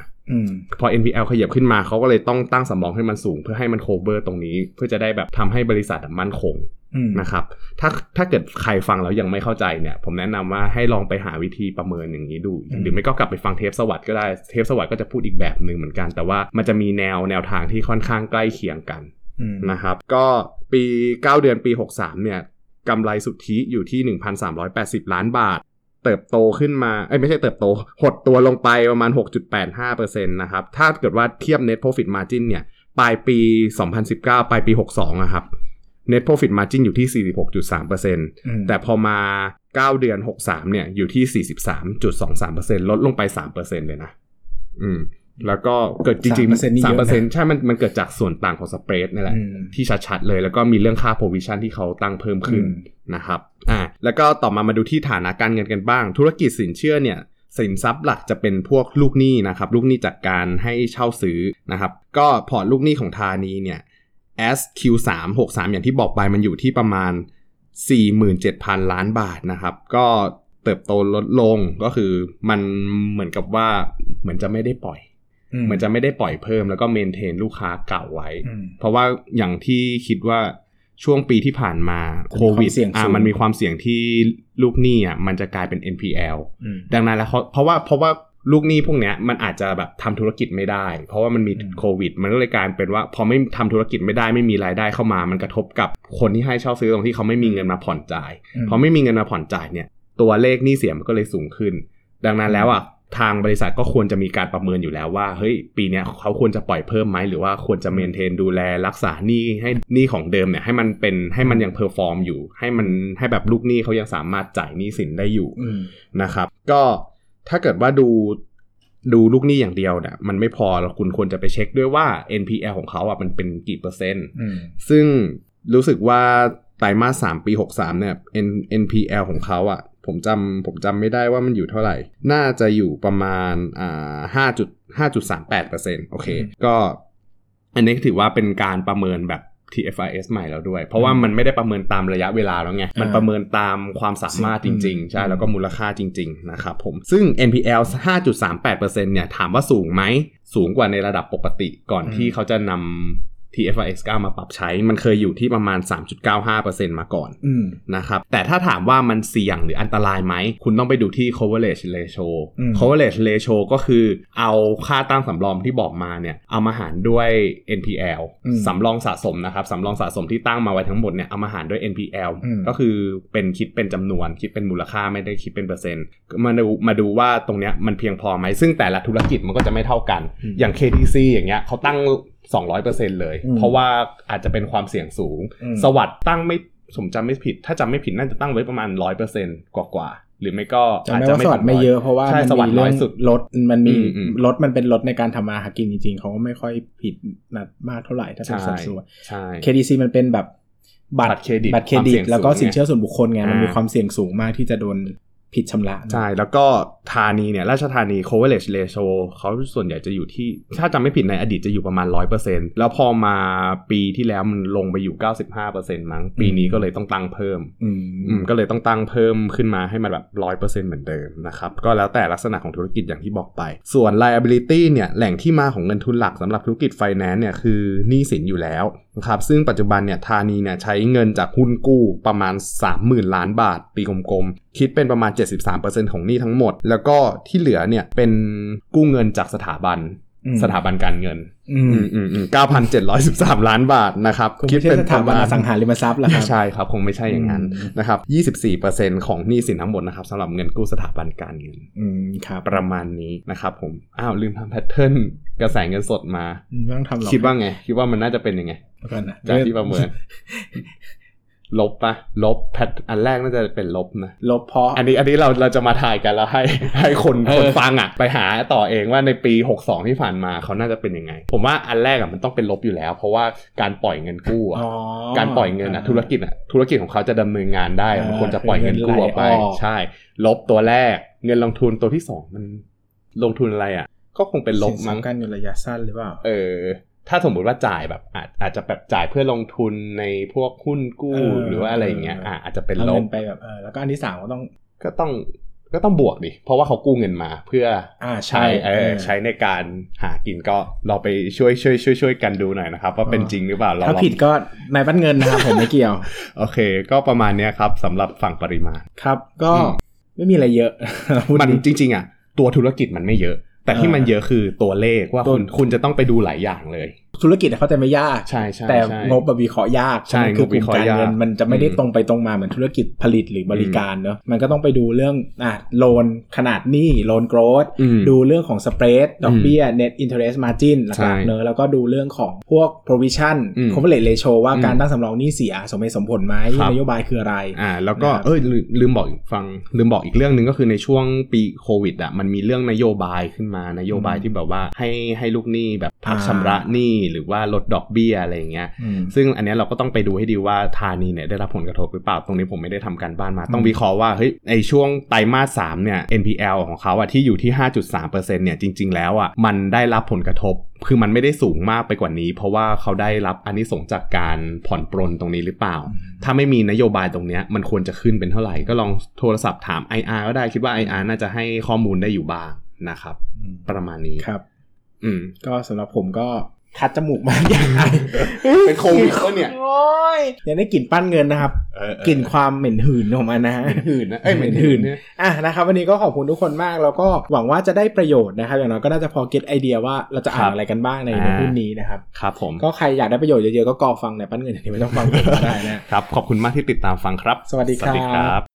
C: พอ NPL ขยับขึ้นมาเขาก็เลยต้องตั้งสำรองให้มันสูง เพื่อให้มัน cover ตรงนี้ เพื่อจะได้แบบทำให้บริษัทอะมั่นคง
B: อืม
C: นะครับ ถ้าถ้าเกิดใครฟังแล้วยังไม่เข้าใจเนี่ย ผมแนะนำว่าให้ลองไปหาวิธีประเมินอย่างนี้ดู
B: อืม
C: หรือไม่ก็กลับไปฟังเทปสวัสด์ก็ได้ เทปสวัสด์ก็จะพูดอีกแบบหนึ่งเหมือนกัน แต่ว่ามันจะมีแนวแนวทางที่ค่อนข้างใกล้เคียงกัน
B: อืม
C: นะครับ ก็ปี 9 เดือนปี 63 เนี่ยกำไรสุทธิอยู่ที่ 1,380 ล้านบาท เติบโตขึ้นมาเอ้ยไม่ใช่เติบโต หดตัวลงไปประมาณ 6.85%นะครับ ถ้าเกิดว่าเทียบ net profit margin เนี่ย ปลายปี 2019 ปลายปี 62นะครับ net profit margin อยู่ที่ 46.3%
B: อืม
C: แต่พอมา 9 เดือน 63 เนี่ย อยู่ที่ 43.23%ลดลงไป 3%เลยนะ อืม แล้วก็เกิดจริง
B: 3%นี่
C: ๆ
B: เยอะนะ
C: 3%ใช่ มันมันเกิดจากส่วนต่างของสเปรดนี่แหละ
B: อืม
C: ที่ชัดๆเลย แล้วก็มีเรื่องค่า provision ที่เขาตั้งเพิ่มขึ้น
B: อืม
C: นะครับอ่าแล้วก็ต่อมามาดูที่ฐานะการเงินกันบ้าง ธุรกิจสินเชื่อเนี่ยสินทรัพย์หลักจะเป็นพวกลูกหนี้นะครับลูกหนี้จากการให้เช่าซื้อนะครับก็พอร์ตลูกหนี้ของธานีเนี่ย SQ3 63 อย่างที่บอกไปมันอยู่ที่ประมาณ 47,000 ล้านบาทนะครับ ก็เติบโตลดลงก็คือมันเหมือนกับว่าเหมือนจะไม่ได้ปล่อยเหมือนจะไม่ได้ปล่อยเพิ่มแล้วก็เมนเทนลูกค้าเก่าไว้
B: อืม
C: เพราะว่าอย่างที่คิดว่า ช่วงปีที่ผ่านมาโควิด
B: มันมีความเสี่ยง
C: อ่า
B: สูง
C: มันมีความเสี่ยงที่ลูกหนี้อะมันจะกลายเป็น NPL
B: อืม
C: ดังนั้นแล้วเขาเพราะว่าเพราะว่าลูกหนี้พวกเนี้ยมันอาจจะแบบทำธุรกิจไม่ได้ เพราะว่ามันมี
B: อืม
C: โควิด มันก็เลยกลายเป็นว่า พอไม่ทำธุรกิจไม่ได้ไม่มีรายได้เข้ามา มันกระทบกับคนที่ให้เช่าซื้อตรงที่เขาไม่มีเงินมาผ่อนจ่าย
B: อืม
C: พอไม่มีเงินมาผ่อนจ่ายเนี่ย ตัวเลขหนี้เสียมันก็เลยสูงขึ้น ดังนั้นแล้วอะ ทางบริษัทก็ควรจะมีการประเมินอยู่แล้วว่าเฮ้ยปีเนี้ยเขาควรจะปล่อยเพิ่มไหมหรือว่าควรจะ maintain ดูแลรักษาหนี้ให้หนี้ของเดิมเนี่ยให้มันเป็นให้มันยัง perform อยู่ ให้มันให้แบบลูกหนี้เขายังสามารถจ่ายหนี้สินได้อยู่
B: อืม
C: นะครับ ก็ถ้าเกิดว่าดูดูลูกหนี้อย่างเดียวเนี่ยมันไม่พอแล้วคุณควรจะไปเช็คด้วยว่า NPL ของเขาอะมันเป็นกี่เปอร์เซ็นต์
B: อืม
C: ซึ่งรู้สึกว่าไตรมาสสามปี 63เนี่ย N NPL ของเขาอะ ผมจำผมจำไม่ได้ว่ามันอยู่เท่าไหร่ น่าจะอยู่ประมาณอ่าห้าจุดห้าจุดสามแปดเปอร์เซ็นต์โอเค ก็อันนี้ถือว่าเป็นการประเมินแบบ TFIS ใหม่แล้วด้วย เพราะว่ามันไม่ได้ประเมินตามระยะเวลาแล้วไง มันประเมินตามความสามารถจริง ๆ ใช่ แล้วก็มูลค่าจริง ๆ นะครับผม ซึ่ง NPL 5.38%เนี่ย ถามว่าสูงไหม สูงกว่าในระดับปกติก่อน
B: อืม
C: ที่เขาจะนำ TFIS 9มาปรับใช้ มันเคยอยู่ที่ประมาณ 3.95%มาก่อน
B: อืม
C: นะครับ แต่ถ้าถามว่ามันเสี่ยงหรืออันตรายไหม คุณต้องไปดูที่ coverage ratio
B: อืม
C: coverage ratio ก็คือเอาค่าตั้งสำรองที่บอกมาเนี่ย เอามาหารด้วย NPL
B: อืม
C: สำรองสะสมนะครับ สำรองสะสมที่ตั้งมาไว้ทั้งหมดเนี่ย เอามาหารด้วย NPL
B: อืม
C: ก็คือเป็นคิดเป็นจำนวน คิดเป็นมูลค่าไม่ได้คิดเป็นเปอร์เซ็นต์ มาดูมาดูว่าตรงเนี้ยมันเพียงพอไหม ซึ่งแต่ละธุรกิจมันก็จะไม่เท่ากัน อย่าง KTC อย่างเงี้ยเขาตั้ง 200%เลย
B: อืม
C: เพราะว่าอาจจะเป็นความเสี่ยงสูง
B: อืม
C: สวัสด์ตั้งไม่สมจำไม่ผิด ถ้าจำไม่ผิดน่าจะตั้งไว้ประมาณ 100%กว่ากว่าๆหรือไม่ก็
B: จำ
C: อาจ
B: ได้
C: จะ
B: ว่า
C: ไม่
B: สวัส
C: ถึ
B: ด์
C: ง
B: ไม่เยอะ
C: ร้
B: เพราะว่า
C: ใช่
B: มัน
C: สวัส
B: มี
C: ด์
B: เรื่
C: น้
B: อ
C: อย
B: ง
C: สุด
B: รถมันมี
C: อืมอืม
B: รถมันเป็นรถในการทำมาหากินจริงๆ เขาก็ไม่ค่อยผิดนัดมากเท่าไหร่ถ้าเป็น
C: ใช่
B: สัดส่วน
C: ใช่
B: KDC มันเป็นแบบบัต
C: บัตรเครดิต
B: บัตรเครดิ
C: ความเสี่
B: ต
C: ยง
B: แล้วก็
C: สูง
B: สินเชื่อส่วนบุคคลไง
C: อ่ามั
B: มันมีความเสี่ยงสูงมากที่จะโดน ผิดชำระ
C: ใช่ แล้วก็ธานีเนี่ยราชธานี coverage ratio เขาส่วนใหญ่จะอยู่ที่ ถ้าจำไม่ผิดในอดีตจะอยู่ประมาณ 100%แล้วพอมาปีที่แล้วมันลงไปอยู่ 95%มั้ง ปีนี้ก็เลยต้องตั้งเพิ่ม
B: อืม
C: อืมก็เลยต้องตั้งเพิ่มขึ้นมาให้มันแบบร้อยเปอร์เซ็นต์เหมือนเดิมนะครับ ก็แล้วแต่ลักษณะของธุรกิจอย่างที่บอกไป ส่วน liability เนี่ยแหล่งที่มาของเงินทุนหลักสำหรับธุรกิจ finance เนี่ยคือหนี้สินอยู่แล้ว นะครับซึ่งปัจจุบันเนี่ยธานีเนี่ยใช้เงินจากหุ้นกู้ประมาณ 30,000 ล้านบาทตีกลมๆ คิดเป็นประมาณ 73%ของหนี้ทั้งหมด แล้วก็ที่เหลือเนี่ยเป็นกู้เงินจากสถาบัน
B: อืม
C: สถาบันการเงิน
B: อืม
C: อืมอืมอืม9,713ล้านบาทนะครับ
B: คงไม่ใช่สถาบันอสังหาริมทรัพย์ละครับ
C: ใช่ครับ คงไม่ใช่อย่างนั้น
B: อืม
C: นะครับ24%ของหนี้สินทั้งหมดนะครับสำหรับเงินกู้สถาบันการเงิน
B: อืมครับ
C: ประมาณนี้นะครับผม อ้าว ลืมทำแพทเทิร์นกระแสเงินสดมา
B: ไม่ต้องทำหรอก
C: คิดว่าไง คิดว่ามันน่าจะเป็นยังไง
B: เดี๋ยว ก่อนนะ
C: จากที่ประเมินลบปะลบแพทอันแรกน่าจะเป็นลบนะ
B: ลบเพราะ
C: อันนี้อันนี้เราเราจะมาถ่ายกันแล้วให้ให้คน
B: เออ
C: คนฟังอะ ไปหาต่อเองว่าในปี 62 ที่ผ่านมาเขาน่าจะเป็นยังไง ผมว่าอันแรกอะมันต้องเป็นลบอยู่แล้ว เพราะว่าการปล่อยเงินกู้อะ
B: อ๋อ
C: การปล่อยเงินอะธุรกิจอะธุรกิจของเขาจะดำเนินงานได้
B: อ่า
C: มันควรจะปล่อยเงินกู้ออกไป
B: คือเงินไหลออก
C: ใช่ ลบตัวแรก เงินลงทุนตัวที่สองมันลงทุนอะไรอะ ก็คงเป็นลบมั้ง
B: สินทรัพย์การเงินระยะสั้นหรือเปล่า
C: เออ ถ้าสมมุติว่าจ่ายแบบอาจอาจจะแบบจ่ายเพื่อลงทุนในพวกหุ้นกู้
B: เออ
C: หรือว่าอะไรอย่างเงี้ย
B: เอออ่
C: อะอาจจะเป็น
B: เอา
C: ล
B: เงิ
C: บ
B: นไปแบบเออแล้วก็อันที่สามก็ต้อง
C: ก็ต้องก็ต้องบวกดิ เพราะว่าเขากู้เงินมาเพื่อ
B: อ่า
C: ใช้
B: ใช่
C: เออใช้ในการหากินก็เราไปช่วยช่วยช่วยช่วยกันดูหน่อยนะครับ ว่าเป็นจริงหรือเปล่าเรา
B: ถ้า
C: ลอง
B: ผิดก็นายบ้านเงินนะครับผมไม่เกี่ยว
C: โอเค ก็ประมาณเนี้ยครับสำหรับฝั่งปริมาณ
B: ครับ ก็
C: อืม
B: ไม่มีอะไรเยอะพูด
C: มัน
B: ดี
C: จริง ๆอะตัวธุรกิจมันไม่เยอะ แต่ที่
B: เออ
C: มันเยอะคือตัวเลขว่า
B: ตัว
C: คุณคุณจะต้องไปดูหลายอย่างเลย
B: ธุรกิจเข้าใจไม่ยาก
C: ใช่ใช่
B: แต่
C: ใช่
B: งบแบบวิเคราะห์ยาก
C: ใช่
B: คือก
C: งบวิ
B: ลุ่ม
C: เคราะห์
B: การเงิน
C: ยาก
B: มันจะไม่ได้
C: อืม
B: ตรงไปตรงมาเหมือนธุรกิจผลิตหรือบริการเนอะมันก็ต้องไปดูเรื่องอะโลนขนาดหนี้โลนโกรด
C: อืม
B: ดูเรื่องของสเปรดดอกเบี้ย net interest margin ห
C: ใช่
B: ลักๆเนอะแล้วก็ดูเรื่องของพวก provision
C: อืม
B: coverage ratio ว่า
C: อืม
B: การตั้งสำรองหนี้เสียสมเหตุสมผลไหม
C: ครับ
B: นโยบายคืออะไร
C: อ่าแล้วก็
B: นะครับ
C: เอ้ยลืมลืมบอกอีกฟังลืมบอกอีกเรื่องหนึ่งก็คือในช่วงปีโควิดอะมันมีเรื่องนโยบายขึ้นมานโยบาย
B: อืม
C: ที่แบบว่าให้ให้ลูกหนี้แบบพัก
B: อ่า
C: ชำระหนี้หรือว่าลดดอกเบี้ยอะไรอย่างเงี้ย
B: อืม
C: ซึ่งอันเนี้ยเราก็ต้องไปดูให้ดีว่าธานีเนี่ยได้รับผลกระทบหรือเปล่าตรงนี้ผมไม่ได้ทำการบ้านมา ต้อง
B: อืม
C: วิเคราะห์ว่าเฮ้ยในช่วงไตรมาสสามเนี่ย NPL ของเขาอะที่อยู่ที่ 5.3%เนี่ยจริง ๆ แล้วอะมันได้รับผลกระทบคือมันไม่ได้สูงมากไปกว่านี้ เพราะว่าเขาได้รับอันนี้ส่งส์จากการผ่อนปรนตรงนี้หรือเปล่า ถ้าไม่มีนโยบายตรงเนี้ยมันควรจะขึ้นเป็นเท่าไหร่ ก็ลองโทรศัพท์ถาม IR ก็ได้คิดว่า IR น่าจะให้ข้อมูลได้อยู่บ้างนะครับ
B: อืม
C: ประมาณนี้
B: ครับ
C: อืม
B: ก็สำหรับผมก็ คัดจมูกมากอย่างไร
C: เป็นโควิดปะเนี่ย
B: โอ้ยยังได้กลิ่นปั้นเงินนะครับ
C: เออเออก
B: ลิ่นความเหม็นหืนของมันนะฮะ
C: หื่นนะเอ้ย
B: เห
C: เห
B: ม็
C: ม็
B: น
C: น
B: หื่
C: หื่
B: น
C: น
B: อะนะครับวันนี้ก็ขอบคุณทุกคนมากแล้วก็หวังว่าจะได้ประโยชน์นะครับอย่างน้อยก็น่าจะพอเก็ตไอเดียว่าเราจะอ่านอะไรกันบ้างในในหุ้นนี้นะครับ
C: ครับผม
B: ก็ใครอยากได้ประโยชน์เยอะๆก็กรอฟังในปั้นเงินอย่างนี้ไม่ต้องฟังผมก็ได้นะ
C: ครับขอบคุณมากที่ติดตามฟังครับ
B: สวัสดีครับ
C: บ